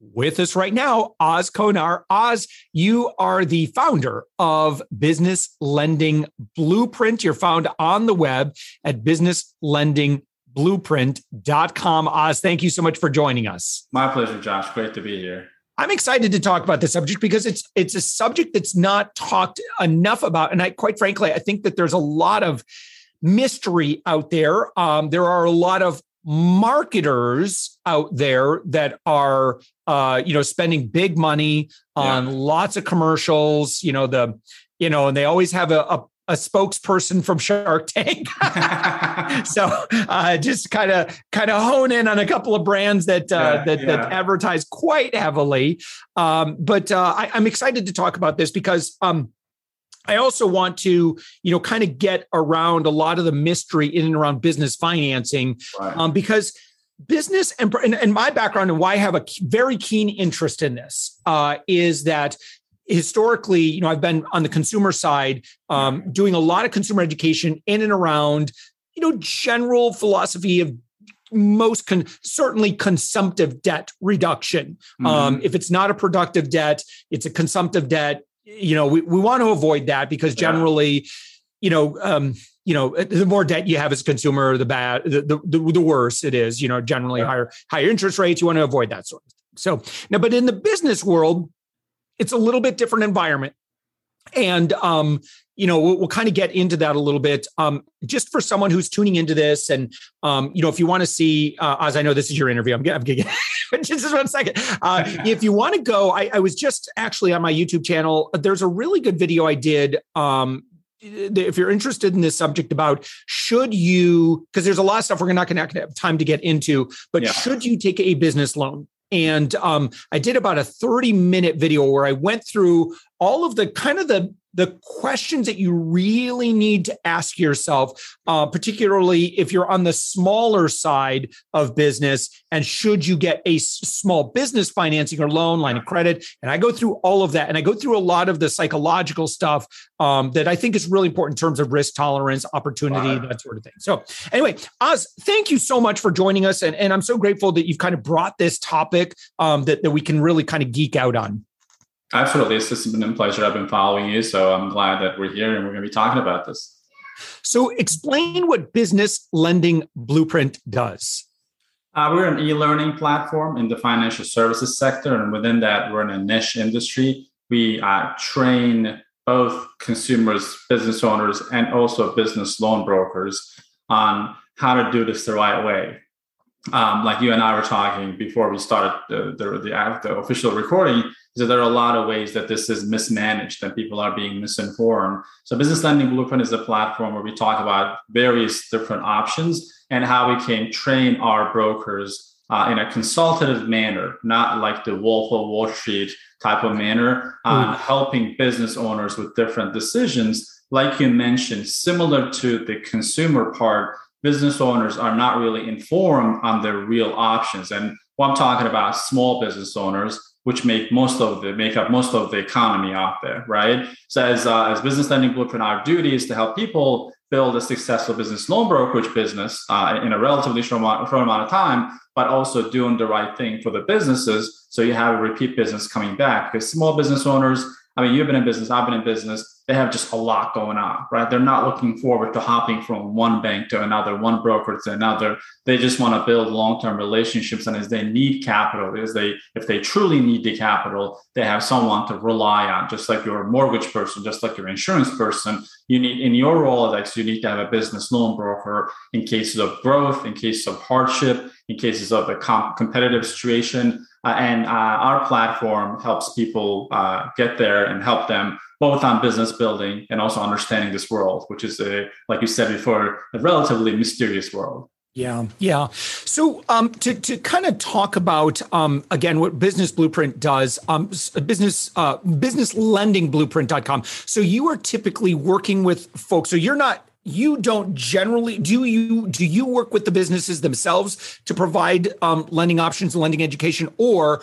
With us right now, Oz Konar. Oz, you are the founder of Business Lending Blueprint. You're found on the web at businesslendingblueprint.com. Oz, thank you so much for joining us. My pleasure, Josh. Great to be here. I'm excited to talk about this subject because it's it's a subject that's not talked enough about, and I quite frankly, I think that there's a lot of mystery out there. Um, there are a lot of marketers out there that are uh, you know spending big money on yeah. lots of commercials you know the you know and they always have a, a a spokesperson from Shark Tank. so uh, just kind of kind of hone in on a couple of brands that uh, yeah, that, yeah. that advertise quite heavily. Um, but uh, I, am excited to talk about this because um, I also want to, you know, kind of get around a lot of the mystery in and around business financing, right. um, because business and, and, and my background and why I have a very keen interest in this uh, is that historically, you know, I've been on the consumer side, um, doing a lot of consumer education in and around, you know, general philosophy of most con- certainly consumptive debt reduction. Um, mm-hmm. Um, if it's not a productive debt, it's a consumptive debt you know, we, we want to avoid that because generally, yeah. you know, um, you know, the more debt you have as a consumer, the bad, the, the, the worse it is, you know, generally yeah. higher, higher interest rates. You want to avoid that sort of thing. So now, but in the business world, it's a little bit different environment. And, um, you know, we'll, we'll, kind of get into that a little bit. Um, just for someone who's tuning into this, and um, you know, if you want to see, uh, as I know this is your interview, I'm, I'm getting just one second. Uh, if you want to go, I, I, was just actually on my YouTube channel. There's a really good video I did. Um, if you're interested in this subject about should you because there's a lot of stuff we're not going to have time to get into but yeah. should you take a business loan and um, i did about a 30 minute video where i went through all of the kind of the the questions that you really need to ask yourself, uh, particularly if you're on the smaller side of business, and should you get a small business financing or loan, line of credit? And I go through all of that, and I go through a lot of the psychological stuff um, that I think is really important in terms of risk tolerance, opportunity, wow. that sort of thing. So, anyway, Oz, thank you so much for joining us, and, and I'm so grateful that you've kind of brought this topic um, that that we can really kind of geek out on. Absolutely. It's just been a pleasure. I've been following you. So I'm glad that we're here and we're going to be talking about this. So explain what Business Lending Blueprint does. Uh, we're an e-learning platform in the financial services sector, and within that, we're in a niche industry. We uh, train both consumers, business owners, and also business loan brokers on how to do this the right way. Um, like you and I were talking before we started the, the, the, the official recording, is that there are a lot of ways that this is mismanaged and people are being misinformed. So Business Lending Blueprint is a platform where we talk about various different options and how we can train our brokers uh, in a consultative manner, not like the Wolf of Wall Street type of manner, on mm. helping business owners with different decisions. Like you mentioned, similar to the consumer part, business owners are not really informed on their real options. And what I'm talking about, small business owners which make most of the make up most of the economy out there, right? So as uh, as business lending blueprint, our duty is to help people build a successful business loan brokerage business uh, in a relatively short amount, short amount of time, but also doing the right thing for the businesses so you have a repeat business coming back. Because small business owners, I mean, you've been in business, I've been in business they have just a lot going on, right? They're not looking forward to hopping from one bank to another, one broker to another. They just want to build long-term relationships. And as they need capital, as they if they truly need the capital, they have someone to rely on, just like your mortgage person, just like your insurance person. You need in your Rolodex, you need to have a business loan broker in cases of growth, in cases of hardship, in cases of a comp- competitive situation. Uh, and uh, our platform helps people uh, get there and help them both on business building and also understanding this world, which is a, like you said before, a relatively mysterious world. Yeah, yeah. So um, to to kind of talk about um, again what Business Blueprint does, um, business uh, businesslendingblueprint.com. So you are typically working with folks. So you're not you don't generally do you do you work with the businesses themselves to provide um, lending options and lending education or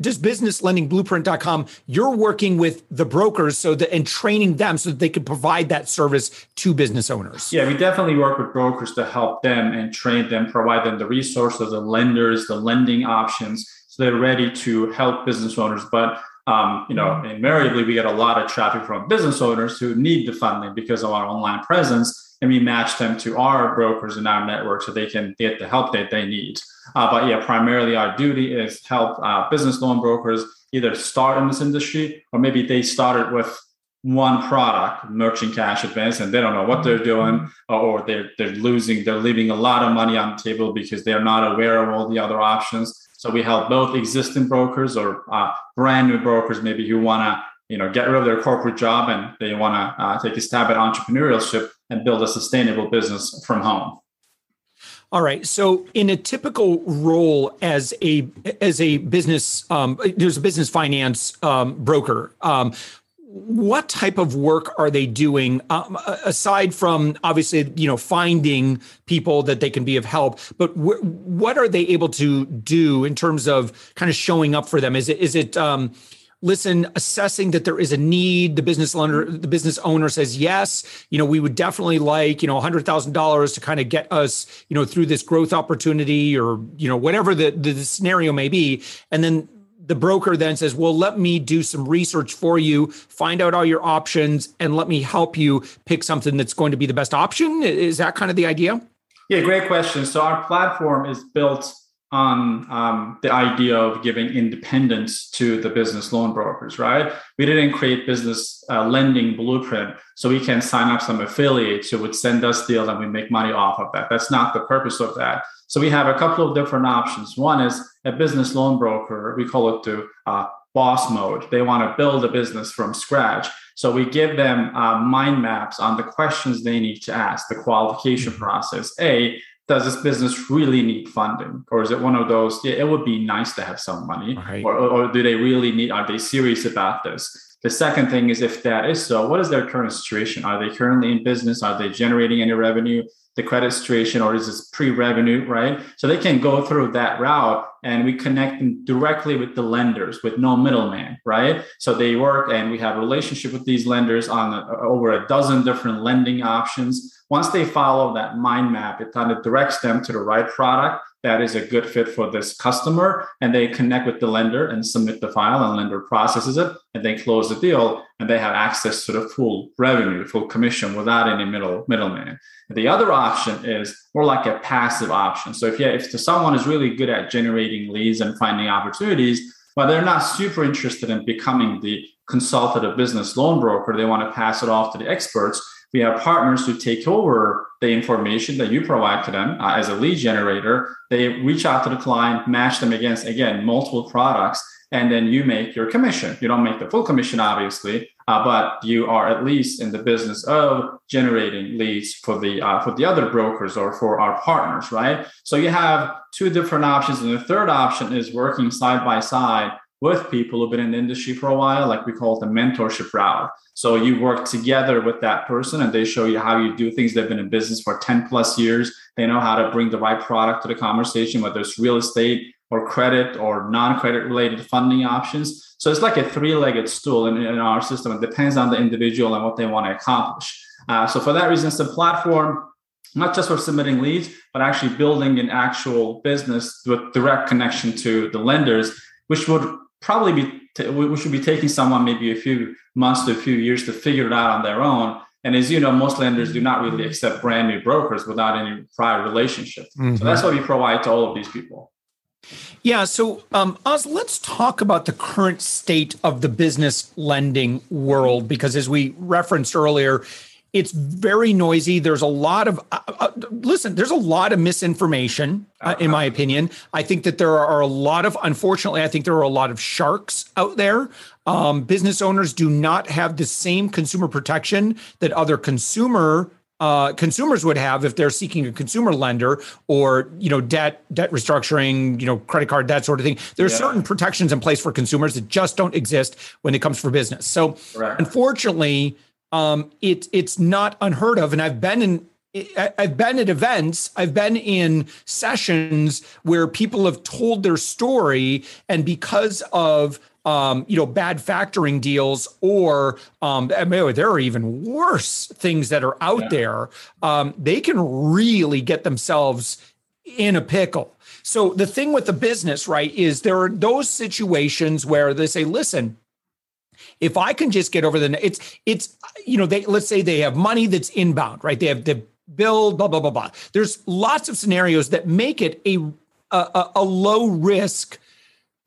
does businesslendingblueprint.com you're working with the brokers so that and training them so that they can provide that service to business owners? Yeah we definitely work with brokers to help them and train them provide them the resources the lenders the lending options so they're ready to help business owners. But um, you know invariably we get a lot of traffic from business owners who need the funding because of our online presence and we match them to our brokers in our network so they can get the help that they need uh, but yeah, primarily our duty is help uh, business loan brokers either start in this industry or maybe they started with one product, merchant cash advance, and they don't know what they're doing, or they're they're losing, they're leaving a lot of money on the table because they're not aware of all the other options. So we help both existing brokers or uh, brand new brokers, maybe who want to you know get rid of their corporate job and they want to uh, take a stab at entrepreneurship and build a sustainable business from home. All right. So, in a typical role as a as a business, um, there's a business finance um, broker. Um, what type of work are they doing um, aside from obviously you know finding people that they can be of help but wh- what are they able to do in terms of kind of showing up for them is it is it um, listen assessing that there is a need the business lender the business owner says yes you know we would definitely like you know $100000 to kind of get us you know through this growth opportunity or you know whatever the, the scenario may be. And then the broker then says well let me do some research for you find out all your options and let me help you pick something that's going to be the best option. Is that kind of the idea? Yeah great question. So our platform is built on um, the idea of giving independence to the business loan brokers, right? We didn't create business uh, lending blueprint so we can sign up some affiliates who would send us deals and we make money off of that. That's not the purpose of that. So we have a couple of different options. One is a business loan broker. We call it the uh, boss mode. They want to build a business from scratch. So we give them uh, mind maps on the questions they need to ask, the qualification process. A, does this business really need funding? Or is it one of those yeah, it would be nice to have some money. Right. or, or do they really need are they serious about this? The second thing is if that is so what is their current situation? Are they currently in business? Are they generating any revenue? The credit situation or is this pre-revenue right? So they can go through that route and we connect them directly with the lenders with no middleman right? So they work and we have a relationship with these lenders on a, over a dozen different lending options once they follow that mind map it kind of directs them to the right product that is a good fit for this customer and they connect with the lender and submit the file and lender processes it and they close the deal and they have access to the full revenue full commission without any middle middleman. The other option is more like a passive option. So if you if someone is really good at generating leads and finding opportunities but they're not super interested in becoming the consultative business loan broker they want to pass it off to the experts we have partners who take over the information that you provide to them uh, as a lead generator. They reach out to the client, match them against, again, multiple products, and then you make your commission. You don't make the full commission, obviously, uh, but you are at least in the business of generating leads for the uh, for the other brokers or for our partners, right? So you have two different options, and the third option is working side by side with people who've been in the industry for a while, like we call it the mentorship route. So you work together with that person and they show you how you do things. They've been in business for 10 plus years. They know how to bring the right product to the conversation, whether it's real estate or credit or non-credit related funding options. So it's like a three-legged stool in, in our system. It depends on the individual and what they want to accomplish. Uh, so for that reason, it's a platform not just for submitting leads, but actually building an actual business with direct connection to the lenders, which would probably be t- we should be taking someone maybe a few months to a few years to figure it out on their own. And as you know, most lenders do not really accept brand new brokers without any prior relationship. Mm-hmm. So that's what we provide to all of these people. Yeah. So, um, Oz, let's talk about the current state of the business lending world because, as we referenced earlier, it's very noisy. There's a lot of uh, uh, listen. There's a lot of misinformation, uh, in my opinion. I think that there are a lot of, unfortunately, I think there are a lot of sharks out there. Um, business owners do not have the same consumer protection that other consumer uh, consumers would have if they're seeking a consumer lender or you know debt debt restructuring you know credit card that sort of thing there's yeah. certain protections in place for consumers that just don't exist when it comes for business so unfortunately um, it, it's not unheard of and i've been in I've been at events, I've been in sessions where people have told their story, and because of um, you know, bad factoring deals, or um, there are even worse things that are out yeah. there. Um, they can really get themselves in a pickle. So the thing with the business, right, is there are those situations where they say, "Listen, if I can just get over the it's it's you know they let's say they have money that's inbound, right? They have the bill, blah blah blah blah. There's lots of scenarios that make it a a, a low risk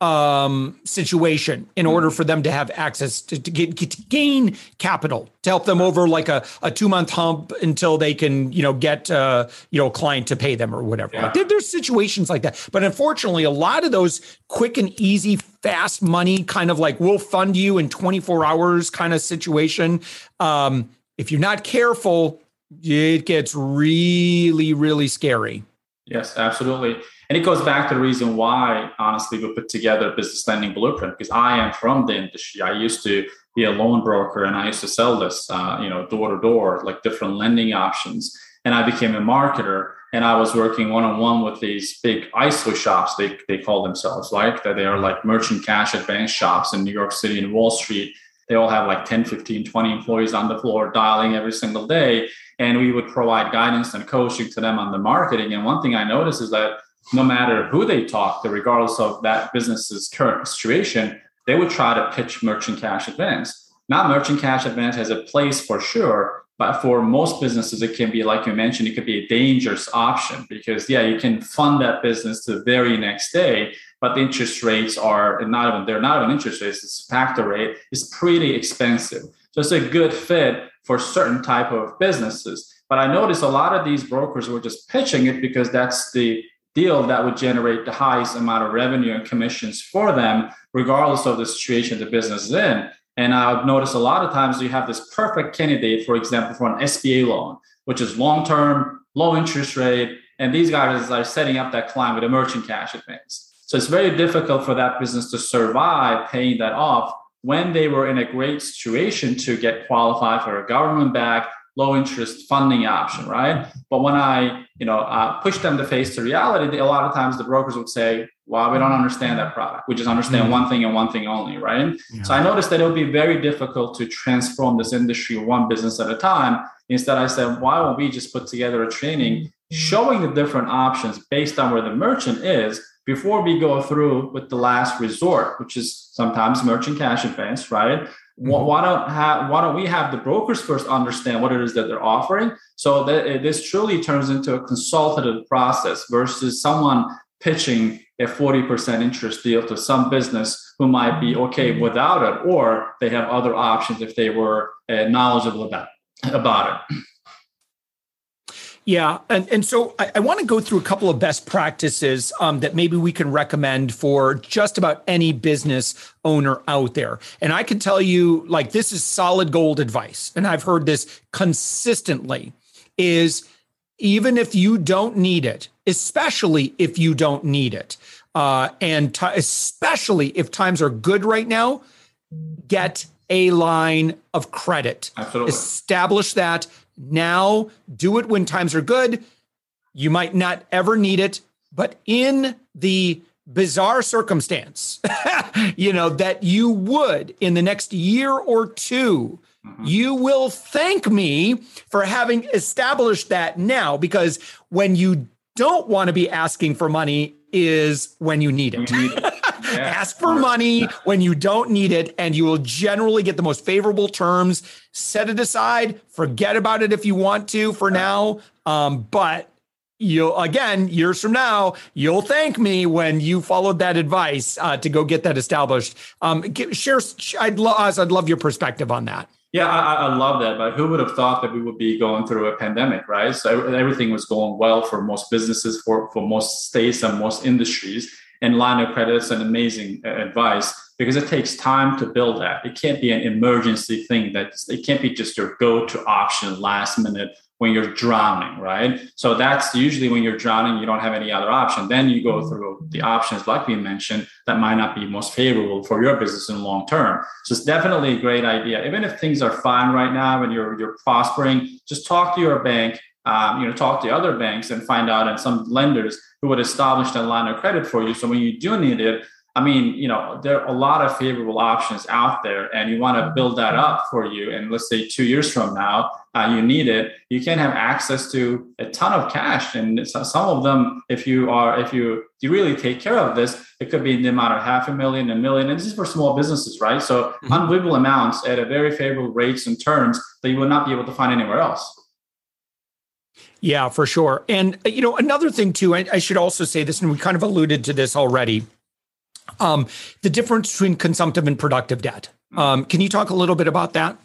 um, situation in order for them to have access to, to, get, to gain capital to help them over like a, a two month hump until they can you know get uh, you know a client to pay them or whatever. Yeah. Like there, there's situations like that, but unfortunately, a lot of those quick and easy, fast money kind of like we'll fund you in 24 hours kind of situation. Um, if you're not careful, it gets really really scary. Yes, absolutely. And it goes back to the reason why, honestly, we put together a business lending blueprint because I am from the industry. I used to be a loan broker and I used to sell this, uh, you know, door to door, like different lending options. And I became a marketer and I was working one on one with these big ISO shops, they, they call themselves like that. They are like merchant cash advance shops in New York City and Wall Street. They all have like 10, 15, 20 employees on the floor dialing every single day. And we would provide guidance and coaching to them on the marketing. And one thing I noticed is that no matter who they talk to, regardless of that business's current situation, they would try to pitch merchant cash advance. Now, merchant cash advance has a place for sure, but for most businesses, it can be, like you mentioned, it could be a dangerous option because, yeah, you can fund that business the very next day, but the interest rates are not even, they're not even interest rates, it's factor rate, is pretty expensive. So it's a good fit for certain type of businesses. But I noticed a lot of these brokers were just pitching it because that's the deal that would generate the highest amount of revenue and commissions for them, regardless of the situation the business is in. And I've noticed a lot of times you have this perfect candidate, for example, for an SBA loan, which is long term, low interest rate. And these guys are setting up that client with a merchant cash advance. So it's very difficult for that business to survive paying that off when they were in a great situation to get qualified for a government backed low interest funding option, right? But when I, you know, uh, push them to face the reality, a lot of times the brokers would say, "Well, we don't understand that product. We just understand mm-hmm. one thing and one thing only, right?" Yeah. So I noticed that it would be very difficult to transform this industry one business at a time. Instead, I said, "Why don't we just put together a training mm-hmm. showing the different options based on where the merchant is?" Before we go through with the last resort, which is sometimes merchant cash advance, right? Mm-hmm. Why don't have why don't we have the brokers first understand what it is that they're offering so that this truly turns into a consultative process versus someone pitching a 40% interest deal to some business who might be okay mm-hmm. without it or they have other options if they were uh, knowledgeable about about it yeah, and and so I, I want to go through a couple of best practices um, that maybe we can recommend for just about any business owner out there. And I can tell you, like this is solid gold advice, and I've heard this consistently. Is even if you don't need it, especially if you don't need it, uh, and t- especially if times are good right now, get a line of credit. Absolutely. Establish that now, do it when times are good. You might not ever need it, but in the bizarre circumstance, you know, that you would in the next year or 2 mm-hmm. you will thank me for having established that now because when you don't want to be asking for money is when you need it. You need it. Ask for money when you don't need it, and you will generally get the most favorable terms. Set it aside, forget about it if you want to for now. Um, but you'll again years from now you'll thank me when you followed that advice uh, to go get that established. Um, share i'd love i'd love your perspective on that. Yeah I, I, love that but who would have thought that we would be going through a pandemic right? So everything was going well for most businesses for, for most states and most industries and line of credit is an amazing uh, advice because it takes time to build that. It can't be an emergency thing that it can't be just your go-to option last minute when you're drowning, right? So that's usually when you're drowning, you don't have any other option. Then you go through the options, like we mentioned, that might not be most favorable for your business in long term. So it's definitely a great idea. Even if things are fine right now and you're you're prospering, just talk to your bank. Um, you know, talk to other banks and find out, and some lenders who would establish that line of credit for you. So when you do need it, I mean, you know, there are a lot of favorable options out there, and you want to build that up for you. And let's say two years from now, uh, you need it. You can have access to a ton of cash, and some of them, if you are, if you you really take care of this, it could be in the amount of half a million, a million, and this is for small businesses, right? So mm-hmm. unbelievable amounts at a very favorable rates and terms that you will not be able to find anywhere else. Yeah, for sure. And you know, another thing too, I, I should also say this, and we kind of alluded to this already um, the difference between consumptive and productive debt. Um, can you talk a little bit about that?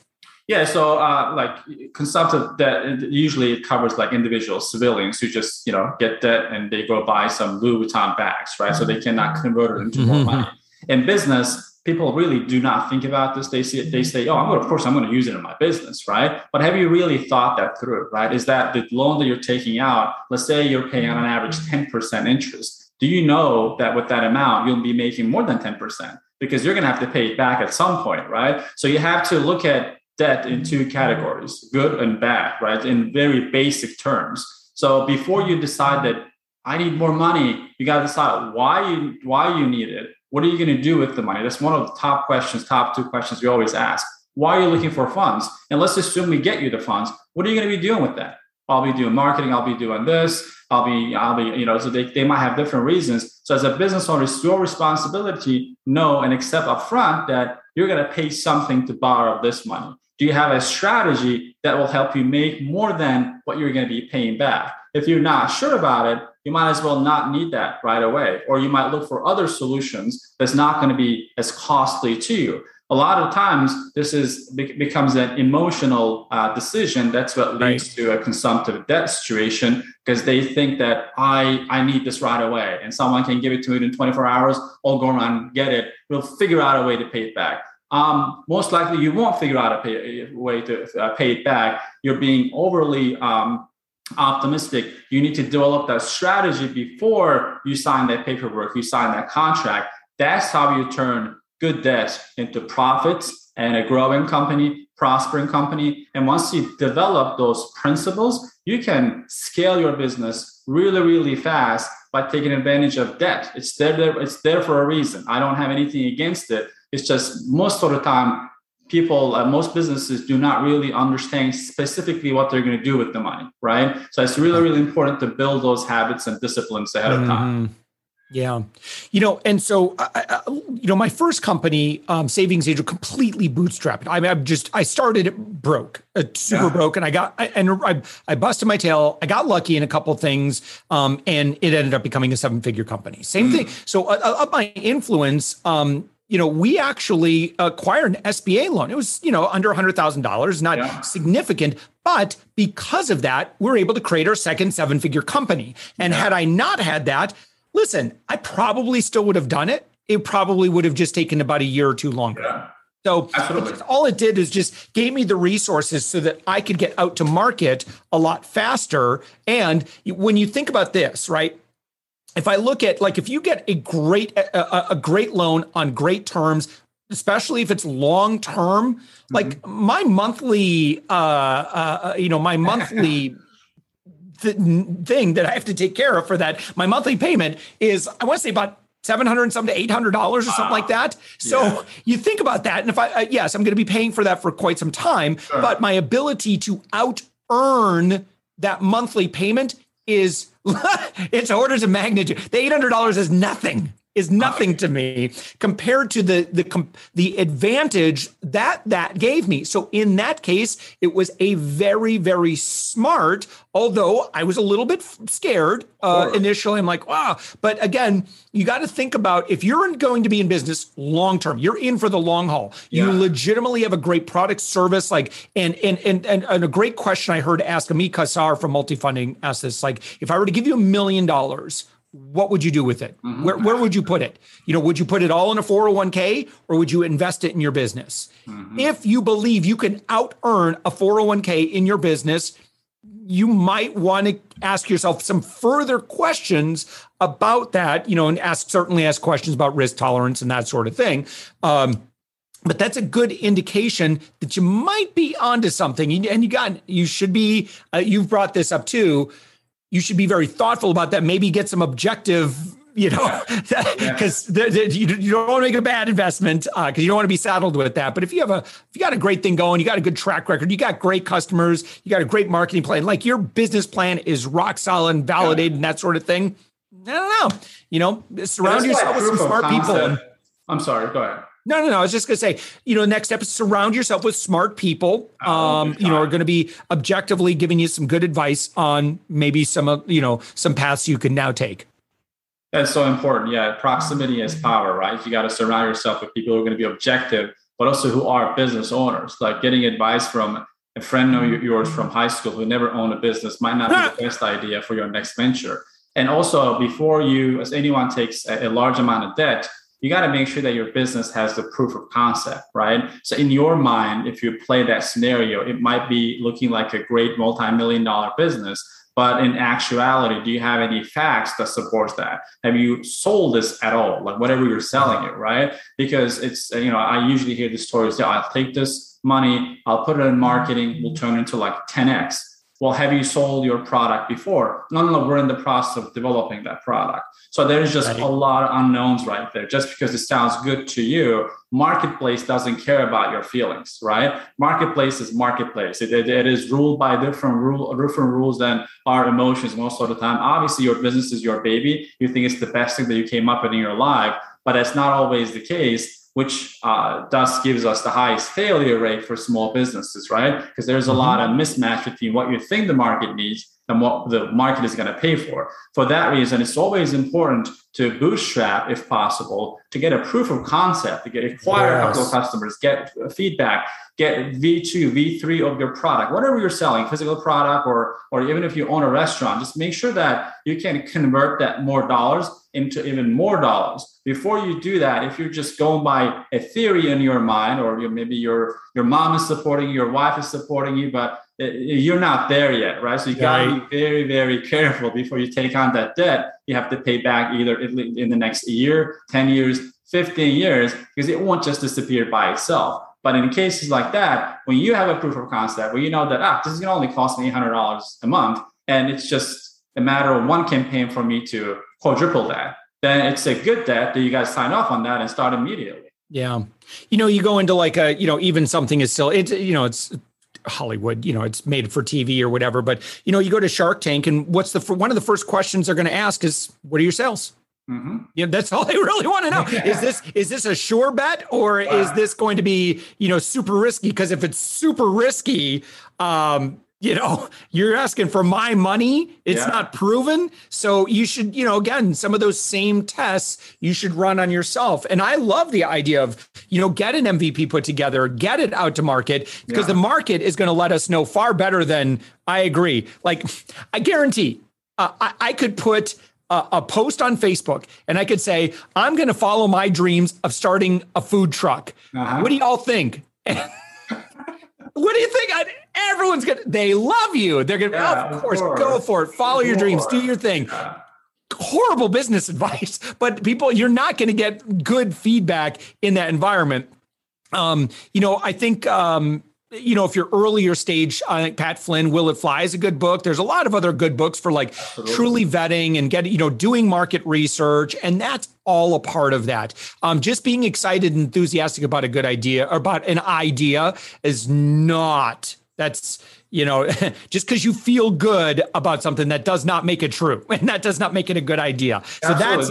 Yeah, so uh, like consumptive debt usually covers like individual civilians who just you know get debt and they go buy some Louis Vuitton bags, right? So they cannot convert it into more mm-hmm. money. In business, people really do not think about this. They see it, they mm-hmm. say, "Oh, I'm going, of course, I'm going to use it in my business, right?" But have you really thought that through, right? Is that the loan that you're taking out? Let's say you're paying on an mm-hmm. average 10% interest do you know that with that amount, you'll be making more than 10%? Because you're going to have to pay it back at some point, right? So you have to look at debt in two mm-hmm. categories good and bad, right? In very basic terms. So before you decide that I need more money, you got to decide why you why you need it. What are you going to do with the money? That's one of the top questions, top two questions we always ask. Why are you looking for funds? And let's assume we get you the funds. What are you going to be doing with that? I'll be doing marketing. I'll be doing this. I'll be, I'll be, you know, so they, they might have different reasons. So as a business owner, it's your responsibility know and accept upfront that you're going to pay something to borrow this money. Do you have a strategy that will help you make more than what you're going to be paying back? If you're not sure about it, you might as well not need that right away. Or you might look for other solutions that's not going to be as costly to you a lot of times this is becomes an emotional uh, decision that's what leads right. to a consumptive debt situation because they think that i i need this right away and someone can give it to me in 24 hours i'll go around and get it we'll figure out a way to pay it back um, most likely you won't figure out a, pay, a way to uh, pay it back you're being overly um, optimistic you need to develop that strategy before you sign that paperwork you sign that contract that's how you turn good debt into profits and a growing company, prospering company. And once you develop those principles, you can scale your business really, really fast by taking advantage of debt. It's there, it's there for a reason. I don't have anything against it. It's just most of the time, people, uh, most businesses do not really understand specifically what they're going to do with the money, right? So it's really, really important to build those habits and disciplines ahead of time. Mm-hmm. Yeah. You know, and so, I, I, you know, my first company, um, Savings Angel, completely bootstrapped. I mean, I'm just, I started it broke, uh, super yeah. broke, and I got, I, and I, I busted my tail. I got lucky in a couple things, um, and it ended up becoming a seven figure company. Same mm. thing. So, uh, uh, up my influence, um, you know, we actually acquired an SBA loan. It was, you know, under $100,000, not yeah. significant, but because of that, we are able to create our second seven figure company. And yeah. had I not had that, listen, I probably still would have done it. It probably would have just taken about a year or two longer. Yeah. So all it did is just gave me the resources so that I could get out to market a lot faster. And when you think about this, right? If I look at like if you get a great a, a great loan on great terms, especially if it's long term, mm-hmm. like my monthly uh, uh you know my monthly th- thing that I have to take care of for that. My monthly payment is, I want to say about 700 and some to $800 or something like that. So yeah. you think about that. And if I, uh, yes, I'm going to be paying for that for quite some time, sure. but my ability to out earn that monthly payment is it's orders of magnitude. The $800 is nothing is nothing to me compared to the the the advantage that that gave me. So in that case, it was a very very smart. Although I was a little bit scared uh, initially, I'm like, wow. But again, you got to think about if you're going to be in business long term, you're in for the long haul. You yeah. legitimately have a great product service, like and and and and, and a great question I heard ask Ami Kassar from Multifunding ask this: like, if I were to give you a million dollars what would you do with it? Mm-hmm. Where, where would you put it? You know, would you put it all in a 401k or would you invest it in your business? Mm-hmm. If you believe you can out earn a 401k in your business, you might want to ask yourself some further questions about that, you know, and ask certainly ask questions about risk tolerance and that sort of thing. Um, but that's a good indication that you might be onto something. And you got, you should be, uh, you've brought this up too. You should be very thoughtful about that. Maybe get some objective you know, because yeah. you, don't want to make a bad investment because uh, you don't want to be saddled with that. But if you have a, if you got a great thing going, you got a good track record, you got great customers, you got a great marketing plan, like your business plan is rock solid and validated yeah. and that sort of thing. I don't know, you know, surround yourself with some smart people. I'm sorry, go ahead. No, no, no. I was just going to say, you know, next step is surround yourself with smart people. Oh, um, you know, are going to be objectively giving you some good advice on maybe some, of, you know, some paths you can now take. That's so important. Yeah, proximity is power, right? You got to surround yourself with people who are going to be objective, but also who are business owners. Like getting advice from a friend of yours from high school who never owned a business might not be the best idea for your next venture. And also, before you, as anyone takes a, a large amount of debt, you got to make sure that your business has the proof of concept, right? So in your mind, if you play that scenario, it might be looking like a great multi-million dollar business, but in actuality, do you have any facts that supports that? Have you sold this at all? Like whatever you're selling it, right? Because it's you know I usually hear the stories. Yeah, I'll take this money, I'll put it in marketing, we'll turn into like 10x. Well, have you sold your product before? No, no, no. We're in the process of developing that product. So there's just right. a lot of unknowns right there. Just because it sounds good to you, marketplace doesn't care about your feelings, right? Marketplace is marketplace. It, it, it is ruled by different rule, different rules than our emotions most of the time. Obviously, your business is your baby. You think it's the best thing that you came up with in your life, but that's not always the case which uh, thus gives us the highest failure rate for small businesses, right? Because there's a mm-hmm. lot of mismatch between what you think the market needs and what the market is going to pay for. For that reason, it's always important to bootstrap if possible to get a proof of concept, to get acquire yes. a couple of customers, get feedback, get V2, V3 of your product, whatever you're selling, physical product, or or even if you own a restaurant, just make sure that you can convert that more dollars into even more dollars. Before you do that, if you're just going by a theory in your mind, or maybe your your mom is supporting you, your wife is supporting you, but you're not there yet, right? So you got to be very, very careful before you take on that debt. You have to pay back either in the next year, 10 years, 15 years, because it won't just disappear by itself. But in cases like that, when you have a proof of concept, where you know that, ah, this is going to only cost me $800 a month, and it's just a matter of one campaign for me to quadruple that, then it's a good debt that you guys sign off on that and start immediately. Yeah. You know, you go into like a, you know, even something is still, it's, you know, it's Hollywood, you know, it's made for TV or whatever. But you know, you go to Shark Tank, and what's the one of the first questions they're going to ask is, "What are your sales?" Mm-hmm. Know, that's all they really want to know. Yeah. Is this is this a sure bet or wow. is this going to be you know super risky? Because if it's super risky, um, you know you're asking for my money it's yeah. not proven so you should you know again some of those same tests you should run on yourself and i love the idea of you know get an mvp put together get it out to market because yeah. the market is going to let us know far better than i agree like i guarantee uh, I, I could put a, a, post on Facebook and I could say, I'm going to follow my dreams of starting a food truck. Uh-huh. What do y'all think? what do you think? I, everyone's gonna. They love you. They're gonna. Yeah, oh, of, course, course, go for it. Follow your dreams. Do your thing. Yeah. Horrible business advice, but people, you're not going to get good feedback in that environment. Um, you know, I think um, you know, if you're earlier stage, I think Pat Flynn, Will It Fly is a good book. There's a lot of other good books for like Absolutely. truly vetting and getting, you know, doing market research. And that's all a part of that. Um, just being excited and enthusiastic about a good idea or about an idea is not, that's, you know, just because you feel good about something that does not make it true and that does not make it a good idea. So Absolutely. that's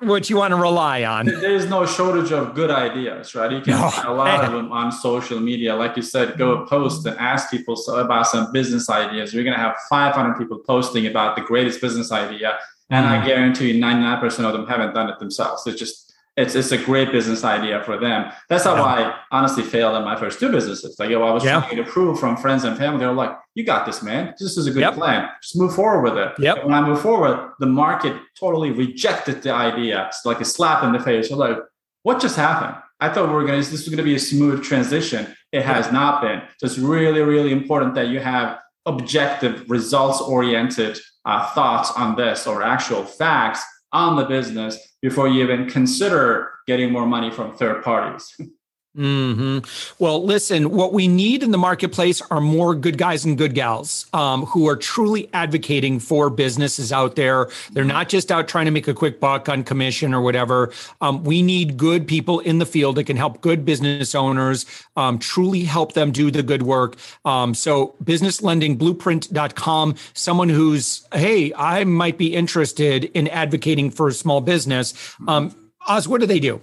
not what you want to rely on. There's no shortage of good ideas, right? You can no. find a lot of them on social media. Like you said, go post and ask people about some business ideas. You're going to have 500 people posting about the greatest business idea. And mm. I guarantee you 99% of them haven't done it themselves. It's just it's it's a great business idea for them. That's how yeah. I honestly failed in my first two businesses. Like, yo, I was yeah. trying to prove from friends and family. They were like, "You got this, man. This is a good yep. plan. Just move forward with it." Yep. when I moved forward, the market totally rejected the idea. It's like a slap in the face. You're like, "What just happened?" I thought we were going to. This was going to be a smooth transition. It has not been. So it's really, really important that you have objective, results oriented uh, thoughts on this or actual facts on the business before you even consider getting more money from third parties. Hmm. Well, listen. What we need in the marketplace are more good guys and good gals um, who are truly advocating for businesses out there. They're not just out trying to make a quick buck on commission or whatever. Um, we need good people in the field that can help good business owners um, truly help them do the good work. Um, so, businesslendingblueprint.com. Someone who's hey, I might be interested in advocating for a small business. Um, Oz, what do they do?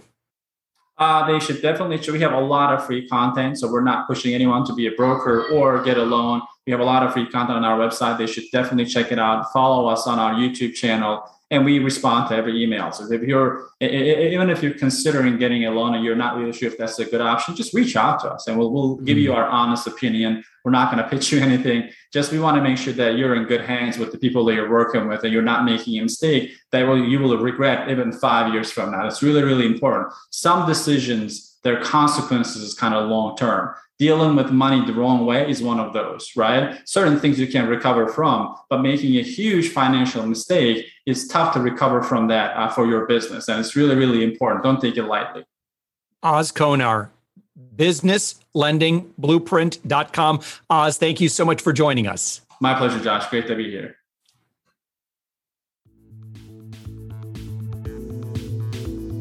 Uh, they should definitely. We have a lot of free content, so we're not pushing anyone to be a broker or get a loan. We have a lot of free content on our website. They should definitely check it out. Follow us on our YouTube channel and we respond to every email. So if you're even if you're considering getting a loan and you're not really sure if that's a good option, just reach out to us and we'll we'll give you mm-hmm. our honest opinion. We're not going to pitch you anything. Just we want to make sure that you're in good hands with the people that you're working with and you're not making a mistake that will you will regret even five years from now. It's really really important. Some decisions, their consequences is kind of long term dealing with money the wrong way is one of those, right? Certain things you can recover from, but making a huge financial mistake is tough to recover from that uh, for your business. And it's really, really important. Don't take it lightly. Oz Konar, businesslendingblueprint.com. Oz, thank you so much for joining us. My pleasure, Josh. Great to be here.